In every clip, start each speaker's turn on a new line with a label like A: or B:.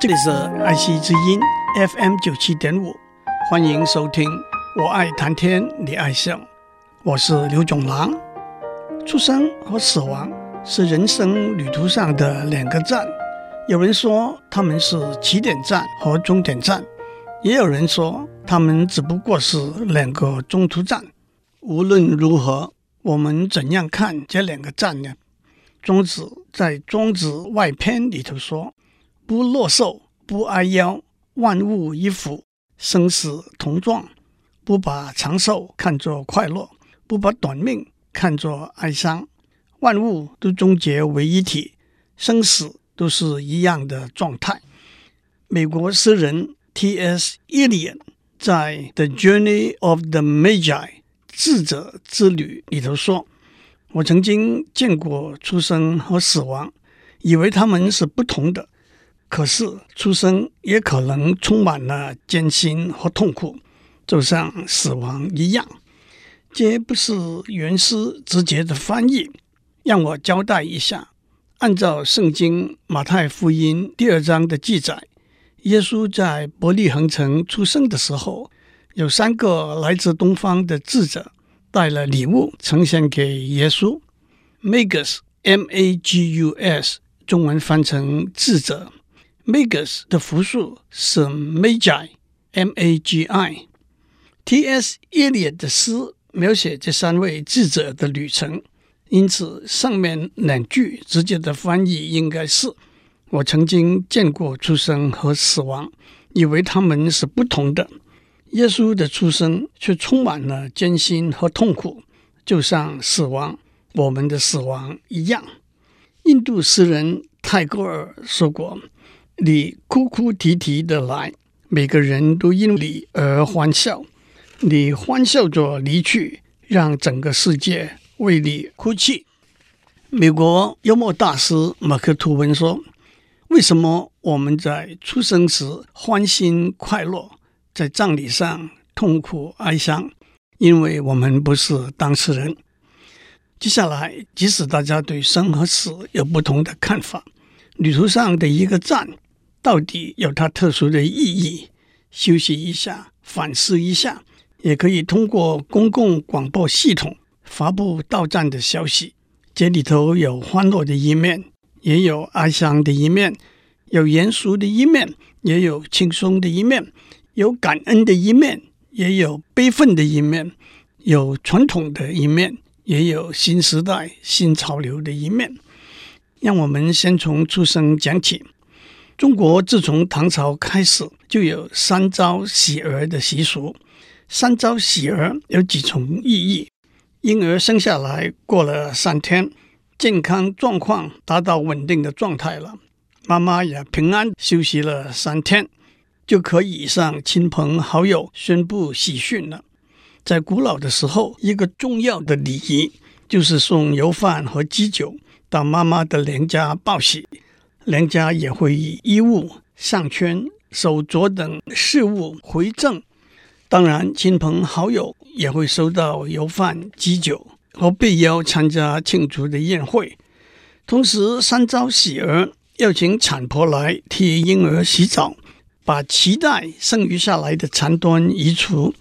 A: 这里是爱惜之音 FM 九七点五，欢迎收听。我爱谈天，你爱笑，我是刘总郎。出生和死亡是人生旅途上的两个站，有人说他们是起点站和终点站，也有人说他们只不过是两个中途站。无论如何，我们怎样看这两个站呢？庄子在《庄子外篇》里头说。不落寿，不哀夭，万物一辅，生死同状。不把长寿看作快乐，不把短命看作哀伤。万物都终结为一体，生死都是一样的状态。美国诗人 T.S. Eliot 在《The Journey of the Magi》智者之旅里头说：“我曾经见过出生和死亡，以为他们是不同的。”可是，出生也可能充满了艰辛和痛苦，就像死亡一样。这不是原诗直接的翻译，让我交代一下。按照圣经马太福音第二章的记载，耶稣在伯利恒城出生的时候，有三个来自东方的智者带了礼物呈现给耶稣。Magus，M-A-G-U-S，中文翻成智者。Magus 的复数是 Magi，M-A-G-I。T.S. Eliot 的诗描写这三位智者的旅程，因此上面两句直接的翻译应该是：我曾经见过出生和死亡，以为他们是不同的。耶稣的出生却充满了艰辛和痛苦，就像死亡，我们的死亡一样。印度诗人泰戈尔说过。你哭哭啼啼的来，每个人都因你而欢笑。你欢笑着离去，让整个世界为你哭泣。美国幽默大师马克吐温说：“为什么我们在出生时欢欣快乐，在葬礼上痛苦哀伤？因为我们不是当事人。”接下来，即使大家对生和死有不同的看法，旅途上的一个站。到底有它特殊的意义，休息一下，反思一下，也可以通过公共广播系统发布到站的消息。这里头有欢乐的一面，也有哀伤的一面，有严肃的一面，也有轻松的一面，有感恩的一面，也有悲愤的一面，有传统的一面，也有新时代新潮流的一面。让我们先从出生讲起。中国自从唐朝开始就有三朝喜儿的习俗。三朝喜儿有几重意义：婴儿生下来过了三天，健康状况达到稳定的状态了，妈妈也平安休息了三天，就可以向亲朋好友宣布喜讯了。在古老的时候，一个重要的礼仪就是送油饭和鸡酒到妈妈的娘家报喜。娘家也会以衣物、项圈、手镯等饰物回赠，当然亲朋好友也会收到油饭、鸡酒和被邀参加庆祝的宴会。同时，三朝喜儿要请产婆来替婴儿洗澡，把脐带剩余下来的残端移除。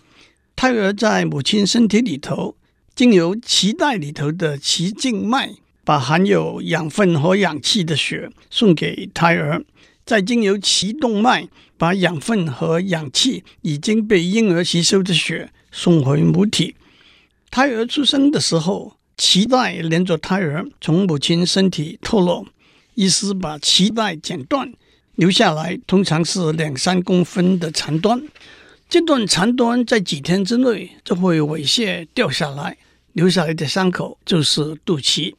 A: 胎儿在母亲身体里头，经由脐带里头的脐静脉。把含有养分和氧气的血送给胎儿，再经由脐动脉把养分和氧气已经被婴儿吸收的血送回母体。胎儿出生的时候，脐带连着胎儿从母亲身体脱落，医师把脐带剪断，留下来通常是两三公分的残端。这段残端在几天之内就会猥亵掉下来，留下来的伤口就是肚脐。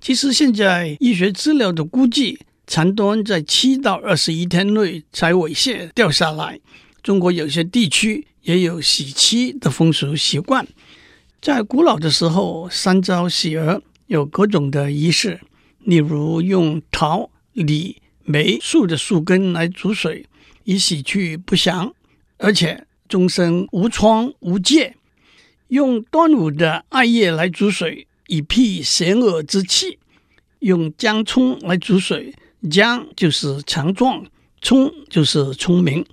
A: 其实现在医学资料的估计，残端在七到二十一天内才猥亵掉下来。中国有些地区也有洗脐的风俗习惯。在古老的时候，三朝喜儿有各种的仪式，例如用桃、李、梅树的树根来煮水，以洗去不祥，而且终生无疮无疥；用端午的艾叶来煮水。以辟邪恶之气，用姜葱来煮水，姜就是强壮，葱就是聪明，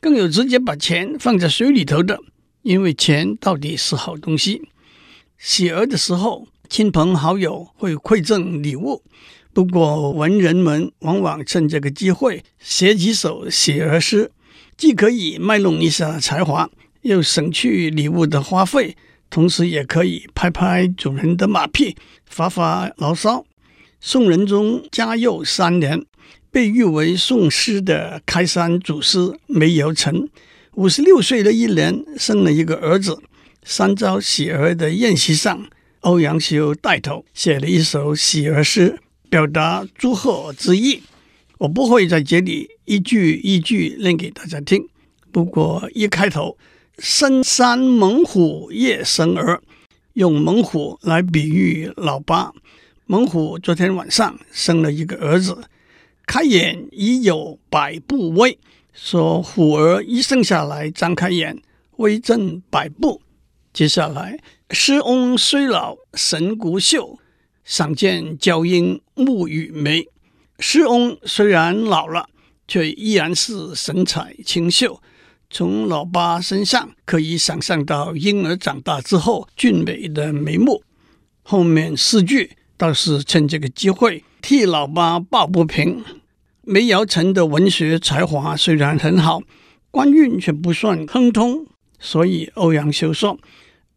A: 更有直接把钱放在水里头的，因为钱到底是好东西。喜儿的时候，亲朋好友会馈赠礼物，不过文人们往往趁这个机会写几首喜儿诗，既可以卖弄一下才华，又省去礼物的花费，同时也可以拍拍主人的马屁，发发牢骚。宋仁宗嘉佑三年，被誉为宋诗的开山祖师梅尧臣，五十六岁的一年生了一个儿子。三朝喜儿的宴席上。欧阳修带头写了一首喜儿诗，表达祝贺之意。我不会在这里一句一句念给大家听。不过一开头“深山猛虎夜生儿”，用猛虎来比喻老八。猛虎昨天晚上生了一个儿子，开眼已有百步威，说虎儿一生下来张开眼，威震百步。接下来。诗翁虽老神骨秀，赏见娇莺暮雨眉。诗翁虽然老了，却依然是神采清秀。从老八身上可以想象到婴儿长大之后俊美的眉目。后面四句倒是趁这个机会替老八抱不平。梅尧臣的文学才华虽然很好，官运却不算亨通，所以欧阳修说。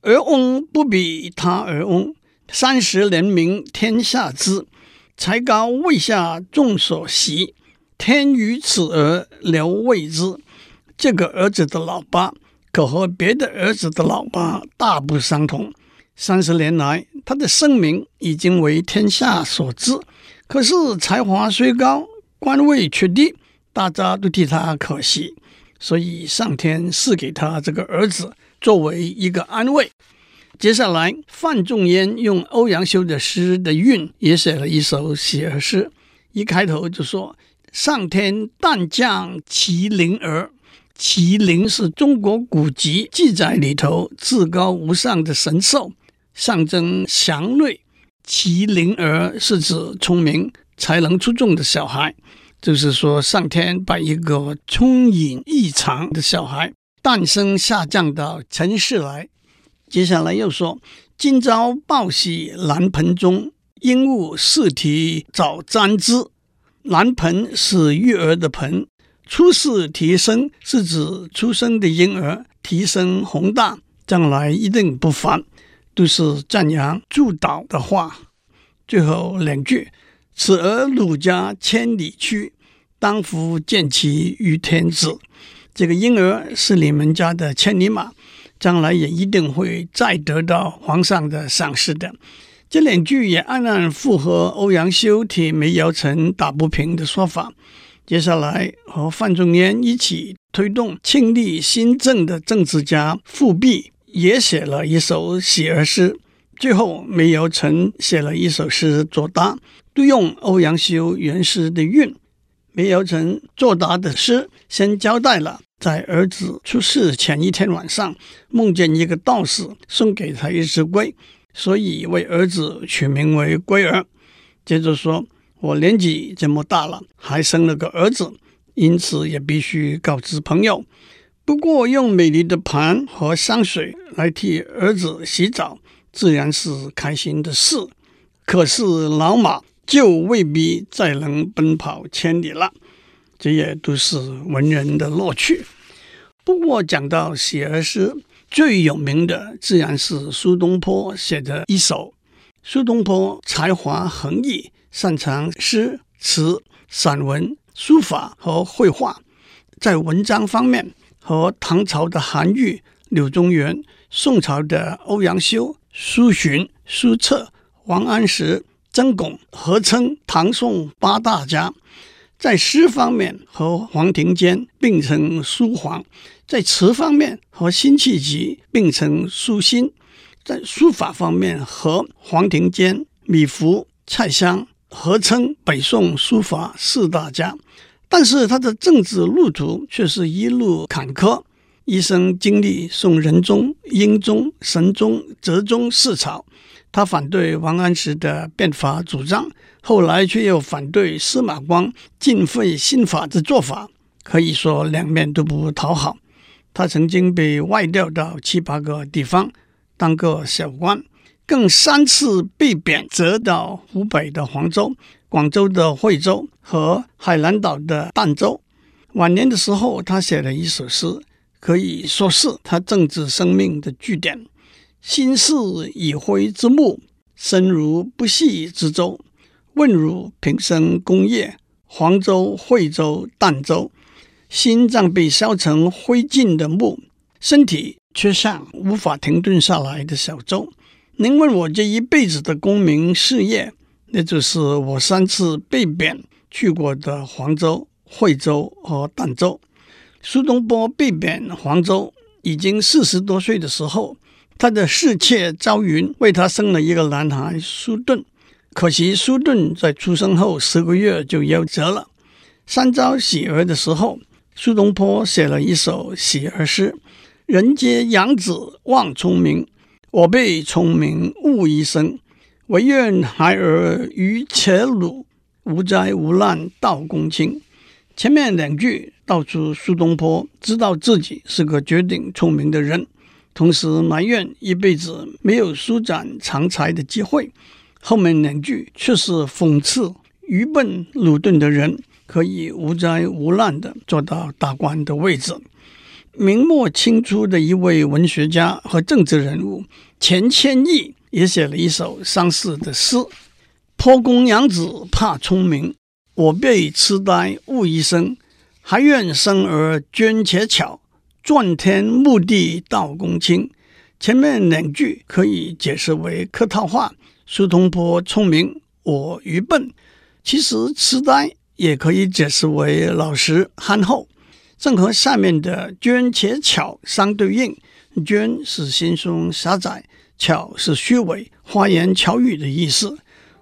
A: 儿翁不比他儿翁，三十年名天下知，才高位下众所习。天与此儿留未知。这个儿子的老爸可和别的儿子的老爸大不相同。三十年来，他的声名已经为天下所知，可是才华虽高，官位却低，大家都替他可惜。所以上天赐给他这个儿子。作为一个安慰，接下来范仲淹用欧阳修的诗的韵也写了一首喜儿诗，一开头就说：“上天但降麒麟儿，麒麟是中国古籍记载里头至高无上的神兽，象征祥瑞。麒麟儿是指聪明才能出众的小孩，就是说上天把一个聪颖异常的小孩。”诞生下降到尘世来，接下来又说：“今朝报喜兰盆中，鹦鹉试啼早沾枝。”兰盆是育儿的盆，出世提升是指出生的婴儿提升宏大，将来一定不凡，都是赞扬祝祷的话。最后两句：“此儿鲁家千里去，当夫见其于天子。”这个婴儿是你们家的千里马，将来也一定会再得到皇上的赏识的。这两句也暗暗符合欧阳修替梅尧臣打不平的说法。接下来和范仲淹一起推动庆历新政的政治家富弼也写了一首喜儿诗，最后梅尧臣写了一首诗作答，都用欧阳修原诗的韵。梅尧臣作答的诗，先交代了在儿子出世前一天晚上，梦见一个道士送给他一只龟，所以为儿子取名为龟儿。接着说，我年纪这么大了，还生了个儿子，因此也必须告知朋友。不过用美丽的盘和香水来替儿子洗澡，自然是开心的事。可是老马。就未必再能奔跑千里了，这也都是文人的乐趣。不过讲到写儿诗，最有名的自然是苏东坡写的一首。苏东坡才华横溢，擅长诗词、散文、书法和绘画，在文章方面和唐朝的韩愈、柳宗元、宋朝的欧阳修、苏洵、苏辙、王安石。曾巩合称唐宋八大家，在诗方面和黄庭坚并称书黄，在词方面和辛弃疾并称书辛，在书法方面和黄庭坚、米芾、蔡襄合称北宋书法四大家。但是他的政治路途却是一路坎坷，一生经历宋仁宗、英宗、神宗、哲宗四朝。他反对王安石的变法主张，后来却又反对司马光尽废新法的做法，可以说两面都不讨好。他曾经被外调到七八个地方当个小官，更三次被贬谪到湖北的黄州、广州的惠州和海南岛的儋州。晚年的时候，他写了一首诗，可以说是他政治生命的句点：“心似已灰之木，身如不系之舟。问汝平生功业，黄州、惠州、儋州。”心脏被烧成灰烬的木，身体却像无法停顿下来的小舟。您问我这一辈子的功名事业，那就是我三次被贬去过的黄州、惠州和儋州。苏东坡被贬黄州已经四十多岁的时候，他的侍妾朝云为他生了一个男孩苏顿。可惜苏顿在出生后十个月就夭折了。三朝喜儿的时候。苏东坡写了一首喜儿诗：“人皆养子望聪明，我辈聪明误一生。唯愿孩儿愚且鲁，无灾无难到公卿。”前面两句道出苏东坡知道自己是个绝顶聪明的人，同时埋怨一辈子没有舒展长才的机会。后面两句却是讽刺愚笨鲁钝的人。可以无灾无难的做到大官的位置。明末清初的一位文学家和政治人物钱谦益也写了一首相似的诗：“破公养子怕聪明，我辈痴呆误一生。还愿生儿捐且巧，赚天目的道公卿。”前面两句可以解释为客套话：苏东坡聪明，我愚笨。其实痴呆。也可以解释为老实憨厚，正和下面的“捐且巧”相对应。捐是心胸狭窄，巧是虚伪、花言巧语的意思。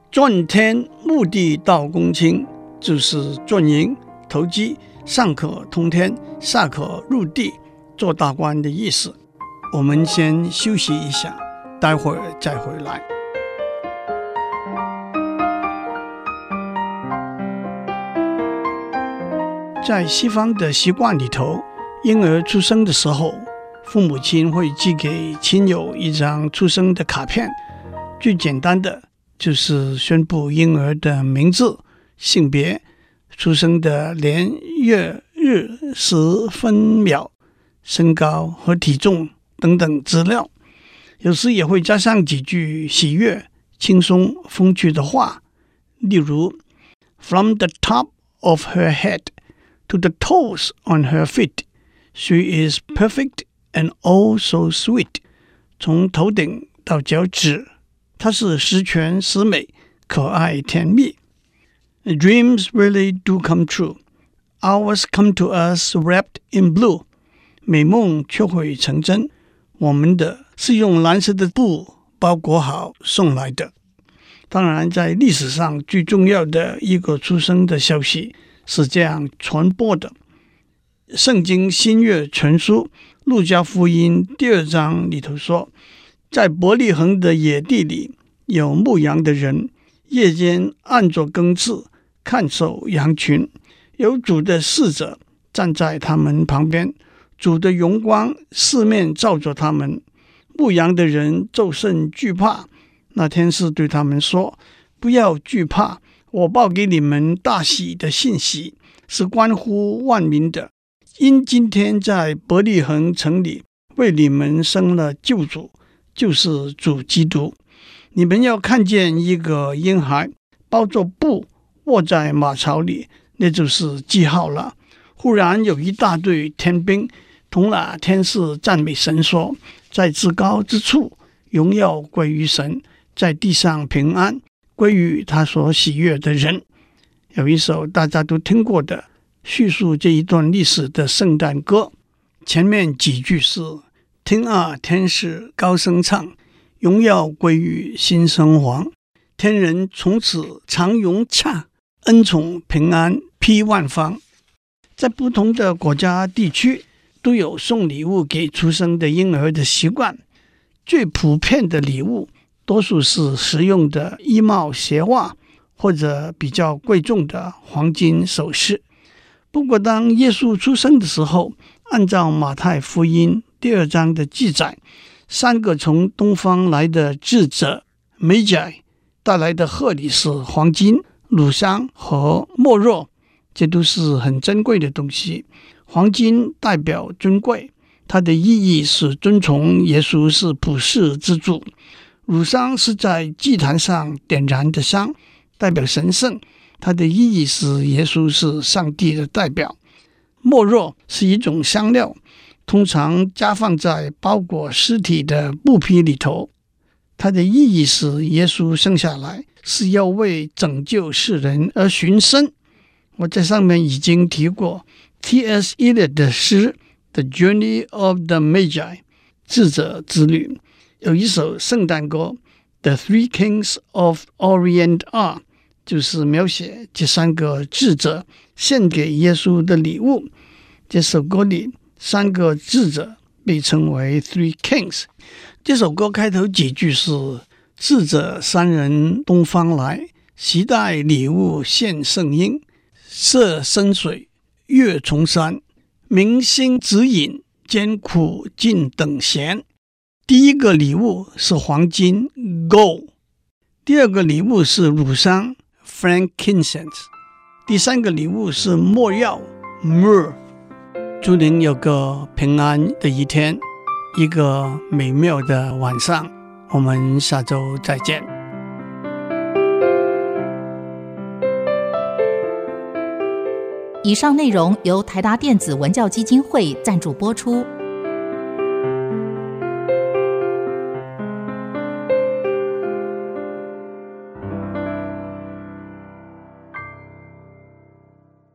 A: 赚天目的到公卿，就是赚银投机，上可通天，下可入地，做大官的意思。我们先休息一下，待会儿再回来。在西方的习惯里头，婴儿出生的时候，父母亲会寄给亲友一张出生的卡片。最简单的就是宣布婴儿的名字、性别、出生的年月日时分秒、身高和体重等等资料。有时也会加上几句喜悦、轻松、风趣的话，例如：“From the top of her head。” To the toes on her feet, she is perfect and oh so sweet. 从头顶到脚趾，她是十全十美，可爱甜蜜。Dreams really do come true. Ours come to us wrapped in blue. 美梦却会成真，我们的是用蓝色的布包裹好送来的。当然，在历史上最重要的一个出生的消息。 是这样传播的，《圣经新约全书》路加福音第二章里头说，在伯利恒的野地里有牧羊的人，夜间按着更次看守羊群，有主的使者站在他们旁边，主的荣光四面照着他们，牧羊的人就甚惧怕。那天使对他们说：“不要惧怕。”我报给你们大喜的信息，是关乎万民的。因今天在伯利恒城里为你们生了救主，就是主基督。你们要看见一个婴孩包着布卧在马槽里，那就是记号了。忽然有一大队天兵同那天使赞美神说：在至高之处，荣耀归于神，在地上平安。归于他所喜悦的人。有一首大家都听过的叙述这一段历史的圣诞歌，前面几句是：听啊，天使高声唱，荣耀归于新生皇，天人从此常融洽，恩宠平安披万方。在不同的国家地区，都有送礼物给出生的婴儿的习惯，最普遍的礼物。多数是实用的衣帽鞋袜，或者比较贵重的黄金首饰。不过，当耶稣出生的时候，按照马太福音第二章的记载，三个从东方来的智者美甲带来的贺礼是黄金、乳香和没若，这都是很珍贵的东西。黄金代表尊贵，它的意义是尊崇耶稣是普世之主；乳香是在祭坛上点燃的香，代表神圣。它的意义是耶稣是上帝的代表。没若是一种香料，通常加放在包裹尸体的布匹里头。它的意义是耶稣生下来是要为拯救世人而寻生。我在上面已经提过 T.S. Eliot 的诗《The Journey of the Magi》智者之旅，有一首圣诞歌《The Three Kings of Orient Are》。就是描写这三个智者献给耶稣的礼物。这首歌里，三个智者被称为 Three Kings。这首歌开头几句是：智者三人东方来，携带礼物献圣婴。涉深水，越重山，明星指引，艰苦尽等闲。第一个礼物是黄金 Gold，第二个礼物是乳香。Frankincense，第三个礼物是莫药 Myrrh。祝您有个平安的一天，一个美妙的晚上。我们下周再见。
B: 以上内容由台达电子文教基金会赞助播出。